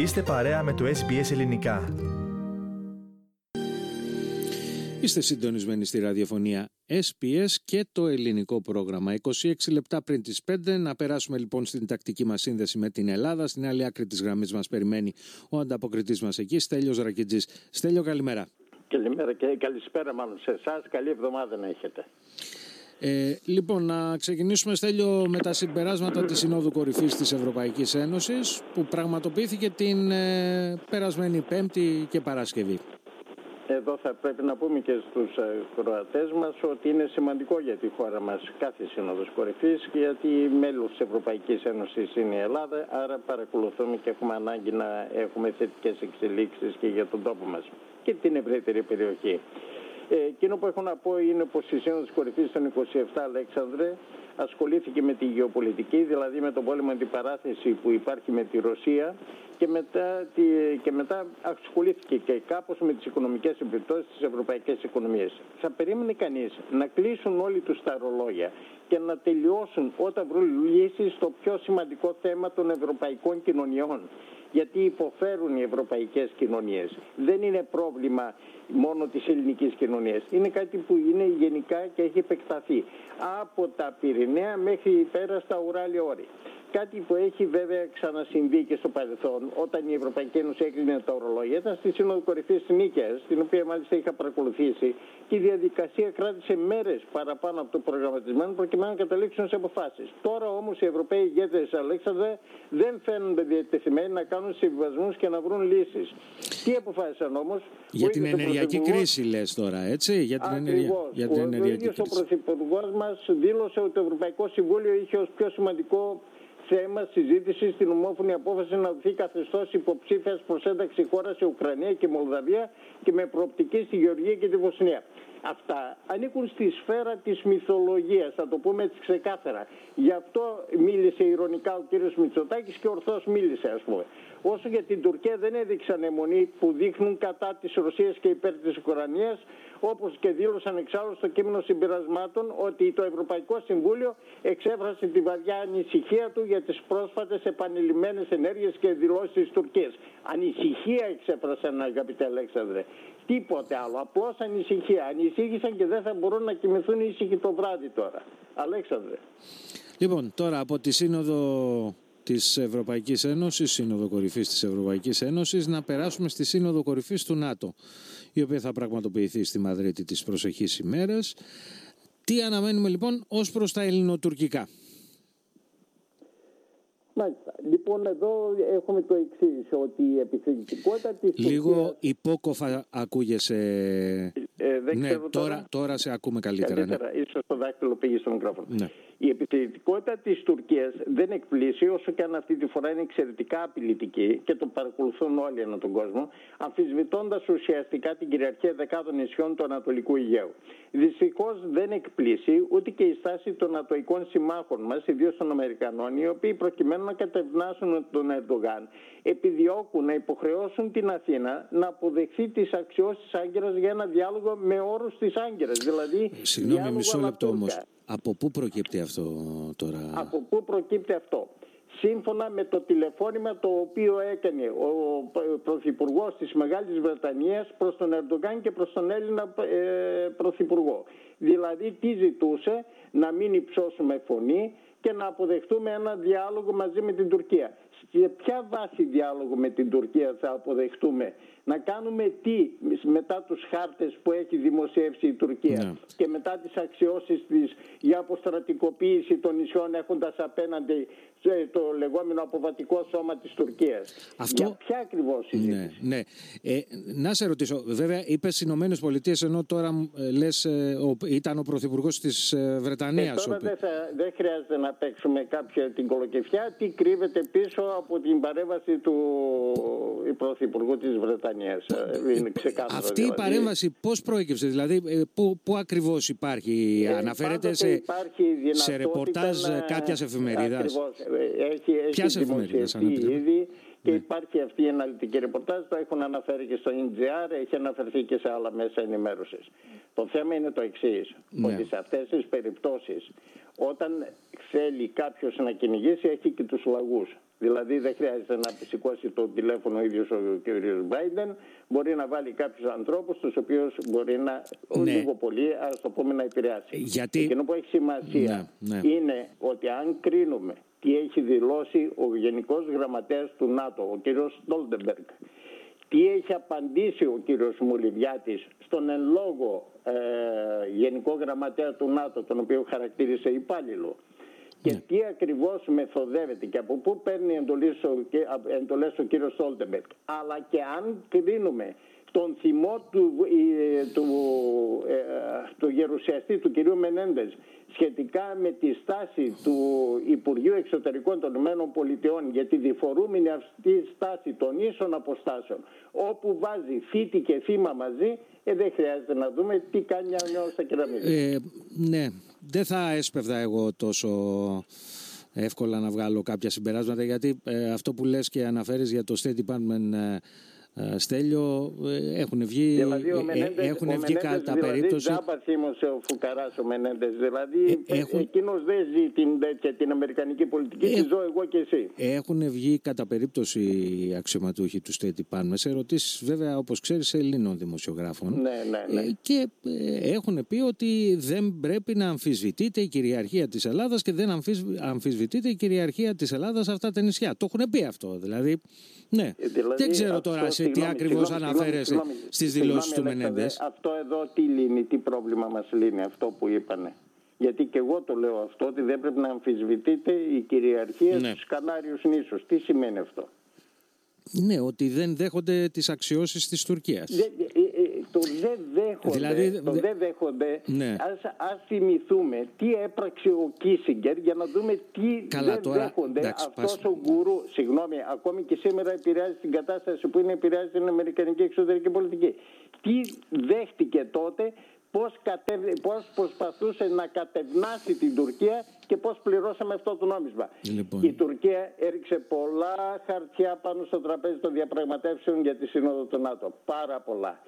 Είστε παρέα με το SBS Ελληνικά. Είστε συντονισμένοι στη ραδιοφωνία SPS και το ελληνικό πρόγραμμα. 26 λεπτά πριν τις 5 να περάσουμε λοιπόν στην τακτική μας σύνδεση με την Ελλάδα. Στην άλλη άκρη της γραμμής μας περιμένει ο ανταποκριτής μας εκεί, Στέλιος Ρακιτζής. Στέλιο καλημέρα. Καλημέρα και καλησπέρα μάλλον σε εσάς. Καλή εβδομάδα να έχετε. Ε, λοιπόν, να ξεκινήσουμε Στέλιο με τα συμπεράσματα της Συνόδου Κορυφής της Ευρωπαϊκής Ένωσης που πραγματοποιήθηκε την ε, περασμένη Πέμπτη και Παρασκευή. Εδώ θα πρέπει να πούμε και στους ε, Κροατές μας ότι είναι σημαντικό για τη χώρα μας κάθε Σύνοδος Κορυφής γιατί μέλος της Ευρωπαϊκής Ένωσης είναι η Ελλάδα άρα παρακολουθούμε και έχουμε ανάγκη να έχουμε θετικές εξελίξεις και για τον τόπο μας και την ευρύτερη περιοχή. Ε, εκείνο που έχω να πω είναι πως η Σύνοδος Κορυφής των 27 Αλέξανδρε ασχολήθηκε με τη γεωπολιτική, δηλαδή με τον πόλεμο αντιπαράθεση που υπάρχει με τη Ρωσία και μετά, και μετά ασχολήθηκε και κάπως με τις οικονομικές επιπτώσεις της ευρωπαϊκής οικονομίας. Θα περίμενε κανείς να κλείσουν όλοι τους τα ρολόγια και να τελειώσουν όταν βρουν λύσεις στο πιο σημαντικό θέμα των ευρωπαϊκών κοινωνιών γιατί υποφέρουν οι ευρωπαϊκές κοινωνίες. Δεν είναι πρόβλημα μόνο της ελληνικής κοινωνίας. Είναι κάτι που είναι γενικά και έχει επεκταθεί από τα Πυρηναία μέχρι πέρα στα Ουράλια όρη. Κάτι που έχει βέβαια ξανασυμβεί και στο παρελθόν, όταν η Ευρωπαϊκή Ένωση έκλεινε τα ορολόγια, ήταν στη Σύνοδο Κορυφής Νίκαιας, την οποία μάλιστα είχα παρακολουθήσει, και η διαδικασία κράτησε μέρες παραπάνω από το προγραμματισμένο, προκειμένου να καταλήξουν σε αποφάσεις. Τώρα όμως οι Ευρωπαίοι ηγέτες Αλέξανδρε δεν φαίνονται διατεθειμένοι να κάνουν συμβιβασμούς και να βρουν λύσεις. Τι αποφάσισαν όμως; Για την ενεργειακή κρίση, λες τώρα, έτσι; Για την, ενεργεια... για την ενεργειακή κρίση. Ο Πρωθυπουργός μας δήλωσε ότι το Ευρωπαϊκό Συμβούλιο είχε ως πιο σημαντικό θέμα συζήτηση στην ομόφωνη απόφαση να δοθεί καθεστώς υποψήφιας προς ένταξη χώρα σε Ουκρανία και Μολδαβία και με προοπτική στη Γεωργία και τη Βοσνία. Αυτά ανήκουν στη σφαίρα της μυθολογίας, θα το πούμε έτσι ξεκάθαρα. Γι' αυτό μίλησε ηρωνικά ο κύριος Μητσοτάκης και ορθώς μίλησε, ας πούμε. Όσο για την Τουρκία δεν έδειξαν αιμονή που δείχνουν κατά της Ρωσίας και υπέρ της Ουκρανίας, όπως και δήλωσαν εξάλλου στο κείμενο συμπερασμάτων ότι το Ευρωπαϊκό Συμβούλιο εξέφρασε τη βαριά ανησυχία του για τις πρόσφατες επανειλημμένες ενέργειες και δηλώσεις της Τουρκίας. Ανησυχία εξέφρασαν αγαπητέ Αλέξανδρε. Τίποτε άλλο. Απλώς ανησυχία. Ανησύχησαν και δεν θα μπορούν να κοιμηθούν ήσυχοι το βράδυ τώρα. Αλέξανδρε. Λοιπόν, τώρα από τη Σύνοδο της Ευρωπαϊκής Ένωσης, Σύνοδο Κορυφής της Ευρωπαϊκής Ένωσης, να περάσουμε στη Σύνοδο Κορυφής του ΝΑΤΟ η οποία θα πραγματοποιηθεί στη Μαδρίτη τις προσεχείς ημέρες. Τι αναμένουμε λοιπόν ως προς τα ελληνοτουρκικά; Μάλιστα. Λοιπόν, εδώ έχουμε το εξής, ότι η επιθετικότητα της. Λίγο υπόκοφα ακούγεσαι. Ε, δεν ναι, ξέρω τώρα, τώρα σε ακούμε καλύτερα. Καλύτερα, ναι. ίσως το δάχτυλο πήγε στο μικρόφωνο. Ναι. Η επιθετικότητα της Τουρκίας δεν εκπλήσει, όσο και αν αυτή τη φορά είναι εξαιρετικά απειλητική και το παρακολουθούν όλοι ανά τον κόσμο, αμφισβητώντας ουσιαστικά την κυριαρχία δεκάδων νησιών του Ανατολικού Αιγαίου. Δυστυχώς δεν εκπλήσει ούτε και η στάση των ατοικών συμμάχων μας, ιδίως των Αμερικανών, οι οποίοι προκειμένου να κατευνάσουν τον Ερντογάν, επιδιώκουν να υποχρεώσουν την Αθήνα να αποδεχθεί τις αξιώσεις τη Άγκυρας για ένα διάλογο με όρους της Άγκυρας. Δηλαδή, Συγγνώμη, μισό λεπτό όμως. Από πού προκύπτει αυτό τώρα; Από πού προκύπτει αυτό; Σύμφωνα με το τηλεφώνημα το οποίο έκανε ο Πρωθυπουργός της Μεγάλης Βρετανίας προς τον Ερντογάν και προς τον Έλληνα ε, Πρωθυπουργό. Δηλαδή τι ζητούσε; Να μην υψώσουμε φωνή και να αποδεχτούμε ένα διάλογο μαζί με την Τουρκία. Σε ποια βάση διάλογο με την Τουρκία θα αποδεχτούμε; Να κάνουμε τι μετά τους χάρτες που έχει δημοσιεύσει η Τουρκία ναι. και μετά τις αξιώσεις της για αποστρατικοποίηση των νησιών έχοντας απέναντι το λεγόμενο αποβατικό σώμα της Τουρκίας. Αυτό... Για ποια ακριβώς συζήτηση; Ναι, ναι. Ε, να σε ρωτήσω, βέβαια είπες στις Ηνωμένες Πολιτείες ενώ τώρα ε, λες ε, ο, ήταν ο Πρωθυπουργός της ε, Βρετανίας. Ε, τώρα δεν, δεν χρειάζεται να παίξουμε κάποια την κολοκεφιά τι κρύβεται πίσω από την παρέμβαση του Πρωθυπουργού της Βρετανίας. Ε, είναι ξεκάθαρο. Αυτή δηλαδή. η παρέμβαση πώς προέκυψε, δηλαδή ε, πού, πού ακριβώς υπάρχει, ε, αναφέρεται σε, υπάρχει σε ρεπορτάζ να... κάποιας εφημερίδας; Έχει, έχει δημοσιευτεί ήδη και ναι. υπάρχει αυτή η αναλυτική ρεπορτάζ. Το έχουν αναφέρει και στο NGR, έχει αναφερθεί και σε άλλα μέσα ενημέρωσης. Το θέμα είναι το εξής, ναι. ότι σε αυτές τις περιπτώσεις, όταν θέλει κάποιος να κυνηγήσει, έχει και τους λαγούς. Δηλαδή δεν χρειάζεται να σηκώσει το τηλέφωνο ο ίδιος ο κ. Biden. Μπορεί να βάλει κάποιους ανθρώπους, τους οποίους μπορεί να ναι. λίγο πολύ, ας το πούμε, να επηρεάσει. Γιατί... Εκείνο που έχει σημασία ναι, ναι. είναι ότι αν κρίνουμε τι έχει δηλώσει ο Γενικός Γραμματέας του ΝΑΤΟ, ο κ. Στόλτεμπεργκ, τι έχει απαντήσει ο κύριος Μουλιδιάτης στον εν λόγω ε, Γενικό Γραμματέα του ΝΑΤΟ, τον οποίο χαρακτήρισε υπάλληλο, και ναι. τι ακριβώς μεθοδεύεται και από πού παίρνει εντολές ο, εντολές ο κύριος Στόλτεμπεργκ. Αλλά και αν κρίνουμε τον θυμό του, του, ε, του γερουσιαστή του κυρίου Μενέντες σχετικά με τη στάση του Υπουργείου Εξωτερικών των Ηνωμένων Πολιτειών για τη διφορούμενη αυτή στάση των ίσων αποστάσεων όπου βάζει φίτη και θύμα μαζί ε, δεν χρειάζεται να δούμε τι κάνει ο στα κεραμίδια. Ε, ναι, δεν θα έσπευδα εγώ τόσο εύκολα να βγάλω κάποια συμπεράσματα γιατί ε, αυτό που λες και αναφέρεις για το State Department ε, ε, Στέλιο, ε, έχουν βγει, δηλαδή, ο ε, Μενέντες, έχουν βγει κατά δηλαδή, περίπτωση. Τζάμπα θύμωσε ο Φουκαράς ο Μενέντες. Δηλαδή έχουν... εκείνος δεν ζει την, και την Αμερικανική πολιτική, ε... τη ζω εγώ και εσύ. Έχουν βγει κατά περίπτωση οι αξιωματούχοι του State Department σε ερωτήσεις βέβαια όπως ξέρεις Ελλήνων δημοσιογράφων ναι, ναι, ναι. και έχουν πει ότι δεν πρέπει να αμφισβητείται η κυριαρχία της Ελλάδας και δεν αμφισβητείται η κυριαρχία της Ελλάδας σε αυτά τα νησιά. Το έχουν πει αυτό δηλαδή. Ναι. Δηλαδή, δεν ξέρω τώρα σε τι ακριβώς αναφέρεσαι στις δηλώσεις του Μενέντες; Αυτό εδώ τι λύνει, τι πρόβλημα μας λύνει αυτό που είπανε; Γιατί και εγώ το λέω αυτό, ότι δεν πρέπει να αμφισβητείτε η κυριαρχία ναι. στους Κανάριους νήσους. Τι σημαίνει αυτό; Ναι, ότι δεν δέχονται τις αξιώσεις της Τουρκίας. Ε, ε, το δεν δέχονται, δηλαδή, το δεν δέχονται ναι. ας, ας θυμηθούμε τι έπραξε ο Κίσιγκερ για να δούμε τι Καλά, δεν τώρα, δέχονται εντάξει, αυτός πας... ο γκουρού. Συγγνώμη, ακόμη και σήμερα επηρεάζει την κατάσταση που είναι επηρεάζει την Αμερικανική εξωτερική πολιτική. Τι δέχτηκε τότε πώς, κατευ... πώς προσπαθούσε να κατευνάσει την Τουρκία και πώς πληρώσαμε αυτό το νόμισμα. Λοιπόν. Η Τουρκία έριξε πολλά χαρτιά πάνω στο τραπέζι των διαπραγματεύσεων για τη Σύνοδο του ΝΑΤΟ. Πάρα πολλά.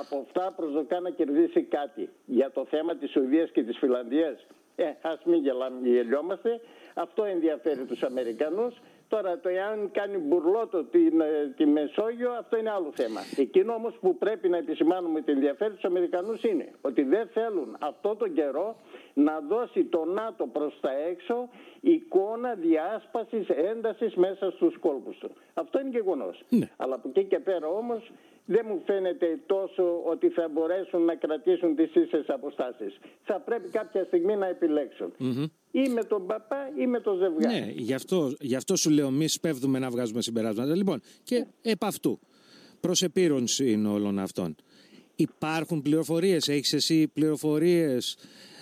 Από αυτά προσδοκά να κερδίσει κάτι. Για το θέμα της Σουηδίας και της Φιλανδίας, ε, ας μην γελάμε, γελιόμαστε. Αυτό ενδιαφέρει τους Αμερικανούς. Τώρα το εάν κάνει μπουρλότο την, ε, τη Μεσόγειο αυτό είναι άλλο θέμα. Εκείνο όμως που πρέπει να επισημάνουμε την ενδιαφέρει τους Αμερικανούς είναι ότι δεν θέλουν αυτό τον καιρό να δώσει το ΝΑΤΟ προς τα έξω εικόνα διάσπασης έντασης μέσα στους κόλπους του. Αυτό είναι γεγονός. Ναι. Αλλά από εκεί και πέρα όμως δεν μου φαίνεται τόσο ότι θα μπορέσουν να κρατήσουν τις ίσες αποστάσεις. Θα πρέπει κάποια στιγμή να επιλέξουν. Mm-hmm. Ή με τον παπά ή με τον ζευγάρι. Ναι, γι' αυτό, γι αυτό σου λέω μη σπέβδουμε να βγάζουμε συμπεράσματα. Λοιπόν, και Ναι. επ' αυτού, προς επίρρονση όλων αυτών. Υπάρχουν πληροφορίες, έχεις εσύ πληροφορίες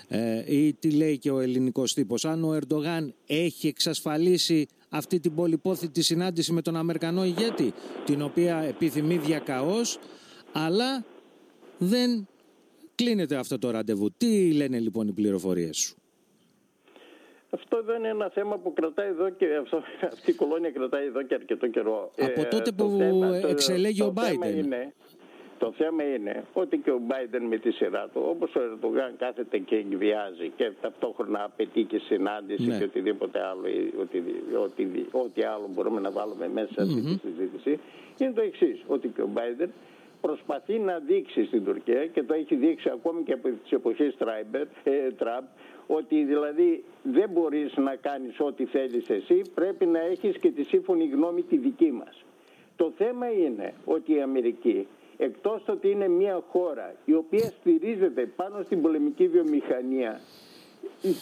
ε, ή τι λέει και ο ελληνικός τύπος. Αν ο Ερντογάν έχει εξασφαλίσει αυτή την πολυπόθητη συνάντηση με τον Αμερικανό ηγέτη, την οποία επιθυμεί διακαώς, αλλά δεν κλείνεται αυτό το ραντεβού. Τι λένε λοιπόν οι πληροφορίες σου; Αυτό δεν είναι ένα θέμα που κρατάει εδώ και αυτό, αυτή η κολόνια κρατάει εδώ και αρκετό καιρό. Από τότε το που θέμα- το- εξελέγει το ο θέμα Biden. Είναι, το θέμα είναι ότι και ο Biden με τη σειρά του, όπως ο Ερντογάν κάθεται και εκβιάζει και ταυτόχρονα απαιτεί και συνάντηση Ναι. και οτιδήποτε άλλο, ή οτι, οτι, ό,τι άλλο μπορούμε να βάλουμε μέσα σε αυτή τη συζήτηση, είναι το εξής ότι και ο Biden προσπαθεί να δείξει στην Τουρκία και το έχει δείξει ακόμη και από τις εποχές Τράιμπερ, ε, Τραμπ ότι δηλαδή δεν μπορείς να κάνεις ό,τι θέλεις εσύ, πρέπει να έχεις και τη σύμφωνη γνώμη τη δική μας. Το θέμα είναι ότι η Αμερική, εκτός ότι είναι μια χώρα η οποία στηρίζεται πάνω στην πολεμική βιομηχανία,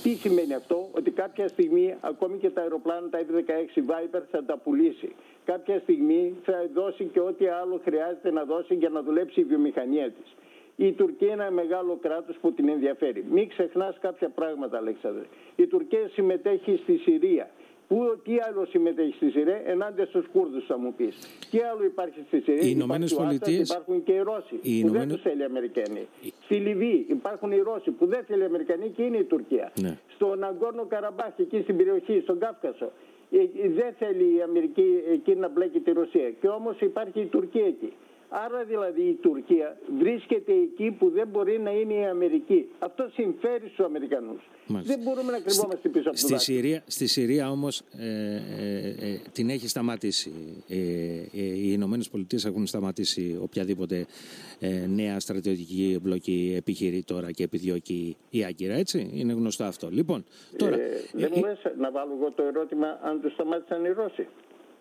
τι σημαίνει αυτό, ότι κάποια στιγμή ακόμη και τα αεροπλάνα, τα F-16 Viper θα τα πουλήσει. Κάποια στιγμή θα δώσει και ό,τι άλλο χρειάζεται να δώσει για να δουλέψει η βιομηχανία της. Η Τουρκία είναι ένα μεγάλο κράτος που την ενδιαφέρει. Μην ξεχνάς κάποια πράγματα, Αλέξανδρε. Η Τουρκία συμμετέχει στη Συρία. Πού, τι άλλο συμμετέχεις στη Συρία ενάντια στους Κούρδους θα μου πεις. Τι άλλο υπάρχει στη Συρία. Οι Ηνωμένες Υπάρχει ο Άσαντ, Πολιτείες- Υπάρχουν και οι Ρώσοι Οι που δεν Ηνωμένες- τους θέλει οι Αμερικανοί. Στη Λιβύη υπάρχουν οι Ρώσοι που δεν θέλει οι Αμερικανοί και είναι η Τουρκία. Ναι. Στο Ναγκόρνο Καραμπάχ, εκεί στην περιοχή, στον Κάφκασο. ε, ε, Δεν θέλει η Αμερική εκεί να μπλέκει τη Ρωσία. Και όμως υπάρχει η Τουρκία εκεί. Άρα δηλαδή η Τουρκία βρίσκεται εκεί που δεν μπορεί να είναι η Αμερική. Αυτό συμφέρει στους Αμερικανούς. Δεν μπορούμε να κρυβόμαστε πίσω από στη, Συρία, στη Συρία όμως ε, ε, ε, την έχει σταματήσει. Ε, οι Ηνωμένες Πολιτείες έχουν σταματήσει οποιαδήποτε νέα στρατιωτική εμπλοκή επιχειρεί τώρα και επιδιώκει η Άγκυρα, έτσι; Είναι γνωστό αυτό. Λοιπόν, τώρα... δεν μου λες να βάλω εγώ το ερώτημα αν του σταμάτησαν οι Ρώσοι.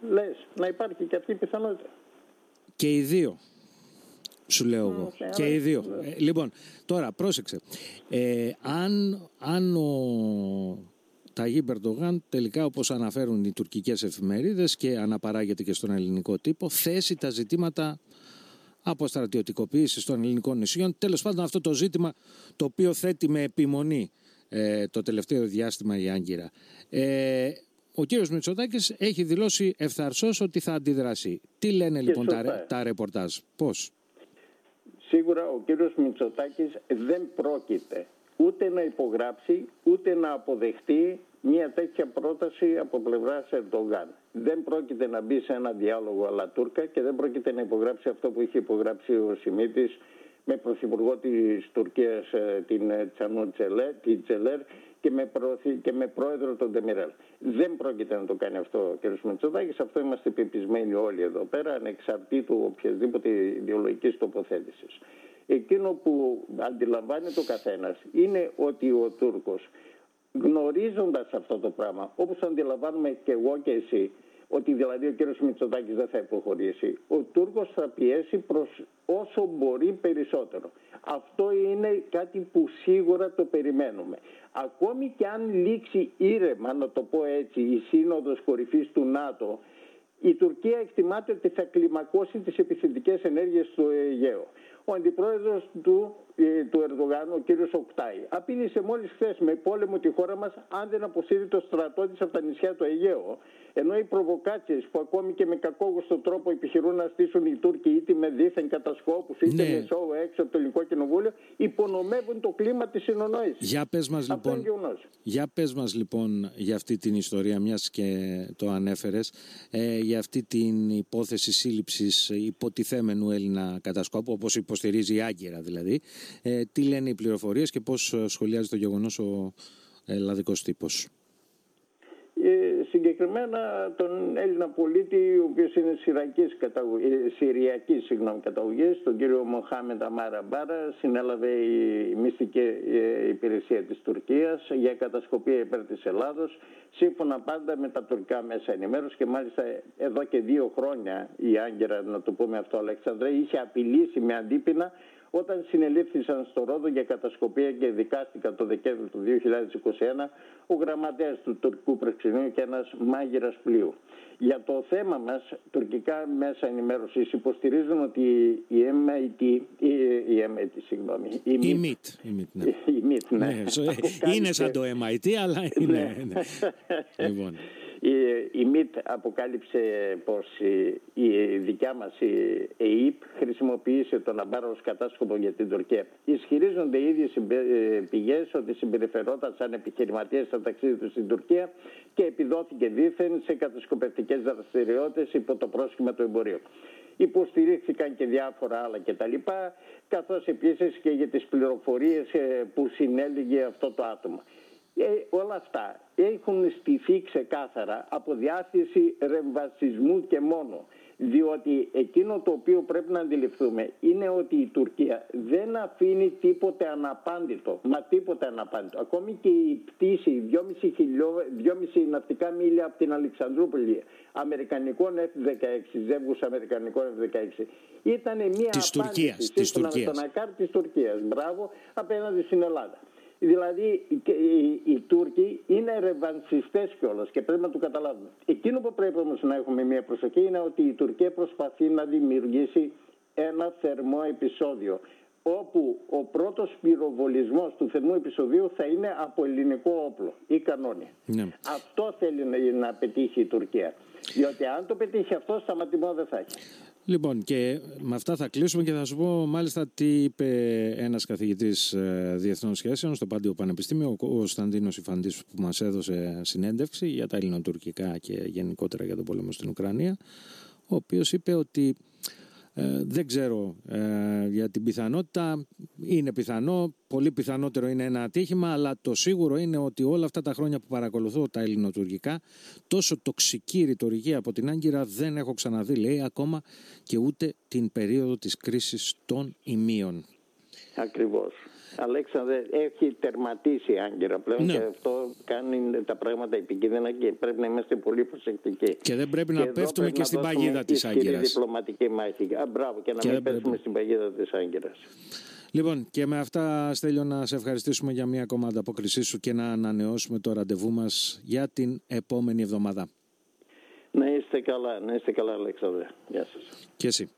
Λες να υπάρχει και αυτή η πιθανότητα. Και οι δύο. Σου λέω εγώ. Και οι δύο. Ε, λοιπόν, τώρα πρόσεξε. Ε, αν, αν ο Ταγί Μπερντογάν τελικά όπως αναφέρουν οι τουρκικές εφημερίδες και αναπαράγεται και στον ελληνικό τύπο θέσει τα ζητήματα από στρατιωτικοποίηση των ελληνικών νησιών. Τέλος πάντων αυτό το ζήτημα το οποίο θέτει με επιμονή ε, το τελευταίο διάστημα η Άγκυρα. Ε, ο κύριος Μητσοτάκης έχει δηλώσει ευθαρσώς ότι θα αντιδράσει. Τι λένε λοιπόν τα, τα ρεπορτάζ, πώς; Σίγουρα ο κύριος Μητσοτάκης δεν πρόκειται ούτε να υπογράψει ούτε να αποδεχτεί μια τέτοια πρόταση από πλευράς Ερντογάν. Δεν πρόκειται να μπει σε ένα διάλογο αλλά Τούρκα και δεν πρόκειται να υπογράψει αυτό που είχε υπογράψει ο Σιμίτης με πρωθυπουργό της Τουρκίας ε, την Τσανού Τσελέρ και με, και με πρόεδρο τον Ντεμιρέλ. Δεν πρόκειται να το κάνει αυτό ο κ. Μητσοτάκης, αυτό είμαστε πεπισμένοι όλοι εδώ πέρα, ανεξαρτήτου οποιασδήποτε ιδεολογικής τοποθέτησης. Εκείνο που αντιλαμβάνεται ο καθένας είναι ότι ο Τούρκος γνωρίζοντας αυτό το πράγμα, όπως αντιλαμβάνουμε και εγώ και εσύ, ότι δηλαδή ο κύριος Μητσοτάκης δεν θα υποχωρήσει. Ο Τούρκος θα πιέσει προς όσο μπορεί περισσότερο. Αυτό είναι κάτι που σίγουρα το περιμένουμε. Ακόμη και αν λήξει ήρεμα, να το πω έτσι, η σύνοδος κορυφής του ΝΑΤΟ, η Τουρκία εκτιμάται ότι θα κλιμακώσει τις επιθετικές ενέργειες στο Αιγαίο. Ο αντιπρόεδρος του, ε, του Ερδογάν, ο κύριος Οκτάη, απείλησε μόλις χθες με πόλεμο τη χώρα μας αν δεν αποσύρει το στρατό της από τα νησιά του Αιγαίου. Ενώ οι προβοκάτσιε που ακόμη και με κακόγουστο τρόπο επιχειρούν να στήσουν οι Τούρκοι είτε με δίθεν κατασκόπους είτε ναι. με σώου έξω από το ελληνικό κοινοβούλιο υπονομεύουν το κλίμα της συνονόηση. Για πες μας λοιπόν, για πες μας, λοιπόν για αυτή την ιστορία, μιας και το ανέφερες, ε, για αυτή την υπόθεση σύλληψης υποτιθέμενου Έλληνα κατασκόπου, όπως υποστηρίζει η Άγκυρα δηλαδή. Ε, τι λένε οι πληροφορίες και πώς σχολιάζει το γεγονός ο ελλαδικό τύπος; Ε, συγκεκριμένα τον Έλληνα πολίτη, ο οποίος είναι συριακής καταγωγής, συριακής συγγνώμη, καταγωγής, τον κύριο Μοχάμεντα Μάρα Μπάρα, συνέλαβε η μυστική ε, υπηρεσία της Τουρκίας για κατασκοπία υπέρ της Ελλάδος, σύμφωνα πάντα με τα τουρκικά μέσα ενημέρωσης και μάλιστα εδώ και δύο χρόνια η Άγκυρα, να το πούμε αυτό Αλεξανδρέ, είχε απειλήσει με αντίπεινα όταν συνελήφθησαν στο Ρόδο για κατασκοπία και δικάστηκαν το Δεκέμβριο του 2021 ο γραμματέας του τουρκικού προξενείου και ένας μάγειρας πλοίου. Για το θέμα μας, τουρκικά μέσα ενημέρωσης υποστηρίζουν ότι η MIT, η, η MIT, συγγνώμη, η MIT, η MIT, ναι. Η MIT, ναι. ναι είναι σαν το MIT, αλλά είναι. Ναι. ναι. λοιπόν. Η, η ΜΙΤ αποκάλυψε πως η, η δικιά μας η ΕΕΠ χρησιμοποίησε τον Αμπάρος ως κατάσκοπο για την Τουρκία. Ισχυρίζονται οι ίδιες ε, πηγές ότι συμπεριφερόταν σαν επιχειρηματίες στα ταξίδια τους στην Τουρκία και επιδόθηκε δήθεν σε κατασκοπευτικές δραστηριότητες υπό το πρόσχημα του εμπορίου. Υποστηρίχθηκαν και διάφορα άλλα κτλ. Καθώς επίσης και για τις πληροφορίες ε, που συνέλεγε αυτό το άτομο. Ε, όλα αυτά έχουν στηθεί ξεκάθαρα από διάθεση ρεμβασισμού και μόνο. Διότι εκείνο το οποίο πρέπει να αντιληφθούμε είναι ότι η Τουρκία δεν αφήνει τίποτε αναπάντητο. Μα τίποτε αναπάντητο. Ακόμη και η πτήση 2,5, χιλιό, 2,5 ναυτικά μίλια από την Αλεξανδρούπολη Αμερικανικών F-16, ζεύγους Αμερικανικών F-16, ήταν μια της απάντηση Τουρκίας, της Τουρκίας. στον της Τουρκίας. Μπράβο, απέναντι στην Ελλάδα. Δηλαδή οι, οι Τούρκοι είναι ρεβανσιστές κιόλας και πρέπει να το καταλάβουμε. Εκείνο που πρέπει όμως να έχουμε μια προσοχή είναι ότι η Τουρκία προσπαθεί να δημιουργήσει ένα θερμό επεισόδιο όπου ο πρώτος πυροβολισμός του θερμού επεισοδίου θα είναι από ελληνικό όπλο ή κανόνι. Ναι. Αυτό θέλει να πετύχει η Τουρκία. Διότι αν το πετύχει αυτό, σταματημό δεν θα έχει. Λοιπόν, και με αυτά θα κλείσουμε και θα σου πω μάλιστα τι είπε ένας καθηγητής ε, διεθνών σχέσεων στο Πάντιο Πανεπιστήμιο, ο Κωνσταντίνος Ιφαντής, που μας έδωσε συνέντευξη για τα ελληνοτουρκικά και γενικότερα για τον πόλεμο στην Ουκρανία, ο οποίος είπε ότι Ε, δεν ξέρω ε, για την πιθανότητα. Είναι πιθανό, πολύ πιθανότερο είναι ένα ατύχημα, αλλά το σίγουρο είναι ότι όλα αυτά τα χρόνια που παρακολουθώ τα ελληνοτουρκικά, τόσο τοξική ρητορική από την Άγκυρα δεν έχω ξαναδεί, λέει, ακόμα και ούτε την περίοδο της κρίσης των ημείων. Ακριβώς. Αλέξανδρε, έχει τερματίσει η Άγκυρα πλέον Ναι. και αυτό κάνει τα πράγματα επικίνδυνα και πρέπει να είμαστε πολύ προσεκτικοί. Και δεν πρέπει να εδώ πέφτουμε πρέπει και να στην δώσουμε παγίδα της ισχυρή Άγκυρας. διπλωματική μάχη. Α, μπράβο, και να Και μην δεν πρέπει. πέσουμε στην παγίδα της Άγκυρας. Λοιπόν, και με αυτά, Στέλιο, να σε ευχαριστήσουμε για μια ακόμα ανταπόκρισή σου και να ανανεώσουμε το ραντεβού μας για την επόμενη εβδομάδα. Να είστε καλά, να είστε καλά Αλέξανδρε. Γεια σας. Και εσύ.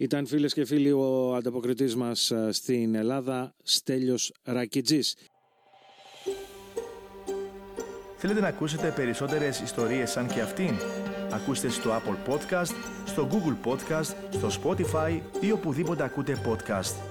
Ήταν φίλες και φίλοι ο ανταποκριτής μας α, στην Ελλάδα, Στέλιος Ρακιτζής. Θέλετε να ακούσετε περισσότερες ιστορίες σαν και αυτήν; Ακούστε στο Apple Podcast, στο Google Podcast, στο Spotify ή οπουδήποτε ακούτε podcast.